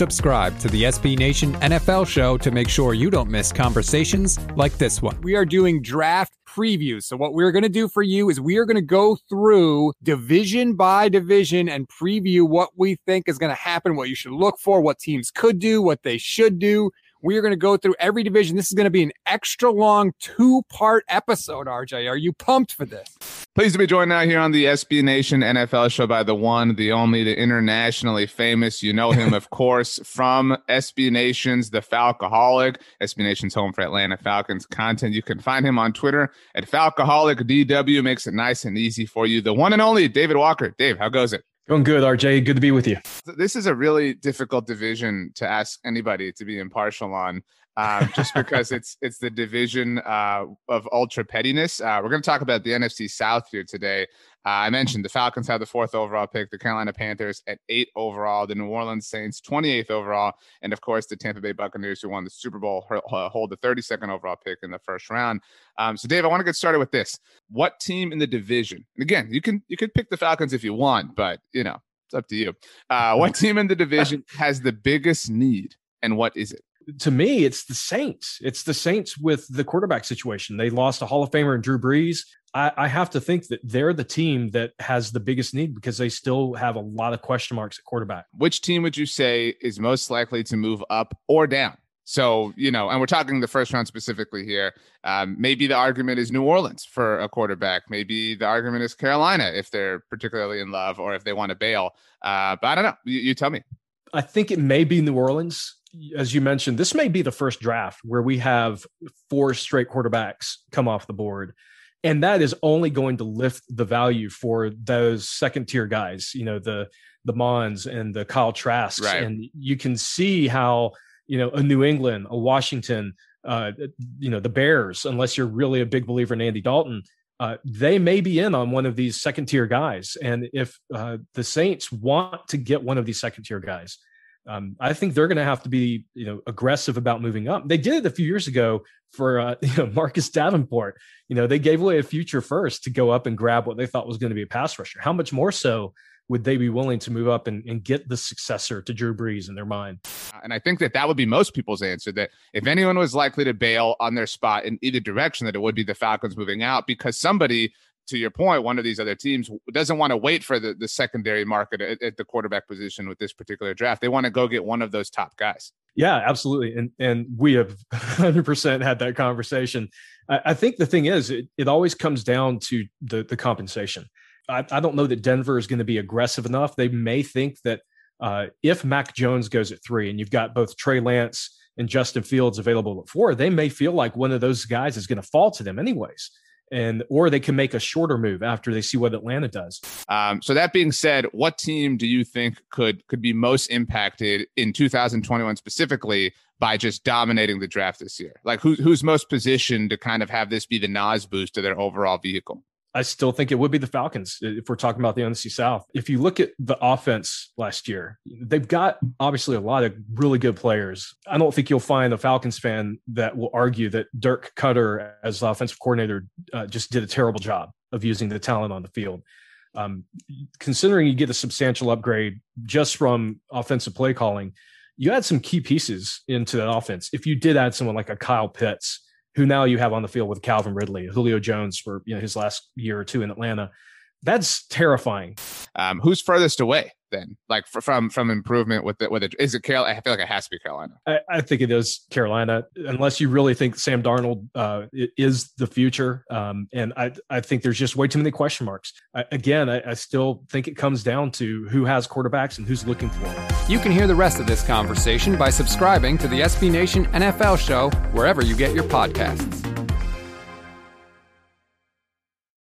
Subscribe to the SB Nation NFL show to make sure you don't miss conversations like this one. We are doing draft previews. So, what we're going to do for you is we are going to go through division by division and preview what we think is going to happen, what you should look for, what teams could do, what they should do. We are going to go through every division. This is going to be an extra long two part episode, RJ. Are you pumped for this? Pleased to be joined now here on the SB Nation NFL show by the one, the only, the internationally famous. You know him, of course, from SB Nation's The Falcoholic, SB Nation's home for Atlanta Falcons content. You can find him on Twitter at Falcoholic DW. Makes it nice and easy for you. The one and only David Walker. Dave, how goes it? Going good, RJ. Good to be with you. This is a really difficult division to ask anybody to be impartial on, um, just because it's it's the division uh, of ultra pettiness. Uh, we're going to talk about the NFC South here today. Uh, I mentioned the Falcons have the fourth overall pick, the Carolina Panthers at eight overall, the New Orleans Saints 28th overall, and of course the Tampa Bay Buccaneers, who won the Super Bowl, uh, hold the 32nd overall pick in the first round. Um, so, Dave, I want to get started with this. What team in the division? And again, you can you could pick the Falcons if you want, but you know it's up to you. Uh, what team in the division has the biggest need, and what is it? To me, it's the Saints. It's the Saints with the quarterback situation. They lost a Hall of Famer in Drew Brees. I, I, have to think that they're the team that has the biggest need because they still have a lot of question marks at quarterback. Which team would you say is most likely to move up or down? So, you know, and we're talking the first round specifically here. Um, maybe the argument is New Orleans for a quarterback. Maybe the argument is Carolina if they're particularly in love or if they want to bail. Uh, but I don't know. You, you tell me. I think it may be New Orleans as you mentioned, this may be the first draft where we have four straight quarterbacks come off the board. And that is only going to lift the value for those second tier guys, you know, the the Monds and the Kyle Trask. Right. And you can see how, you know, a New England, a Washington, uh, you know, the Bears, unless you're really a big believer in Andy Dalton, uh, they may be in on one of these second tier guys. And if uh, the Saints want to get one of these second tier guys, um, I think they're going to have to be, you know, aggressive about moving up. They did it a few years ago for uh, you know, Marcus Davenport. You know, they gave away a future first to go up and grab what they thought was going to be a pass rusher. How much more so would they be willing to move up and, and get the successor to Drew Brees in their mind? And I think that that would be most people's answer that if anyone was likely to bail on their spot in either direction, that it would be the Falcons moving out because somebody to your point, one of these other teams doesn't want to wait for the, the secondary market at, at the quarterback position with this particular draft. They want to go get one of those top guys. Yeah, absolutely. And and we have 100% had that conversation. I, I think the thing is, it, it always comes down to the, the compensation. I, I don't know that Denver is going to be aggressive enough. They may think that uh, if Mac Jones goes at three and you've got both Trey Lance and Justin Fields available at four, they may feel like one of those guys is going to fall to them anyways and or they can make a shorter move after they see what Atlanta does. Um, so that being said, what team do you think could could be most impacted in 2021 specifically by just dominating the draft this year? Like who, who's most positioned to kind of have this be the NOS boost to their overall vehicle? I still think it would be the Falcons if we're talking about the NFC South. If you look at the offense last year, they've got obviously a lot of really good players. I don't think you'll find a Falcons fan that will argue that Dirk Koetter, as the offensive coordinator, uh, just did a terrible job of using the talent on the field. Um, considering you get a substantial upgrade just from offensive play calling, you add some key pieces into that offense. If you did add someone like a Kyle Pitts, who now you have on the field with Calvin Ridley, Julio Jones for you know his last year or two in Atlanta. That's terrifying. Um, who's furthest away then, like from from improvement with it? With it, is it Carolina? I feel like it has to be Carolina. I, I think it is Carolina, unless you really think Sam Darnold uh, is the future. Um, and I I think there's just way too many question marks. I, again, I, I still think it comes down to who has quarterbacks and who's looking for them. You can hear the rest of this conversation by subscribing to the SB Nation NFL show wherever you get your podcasts.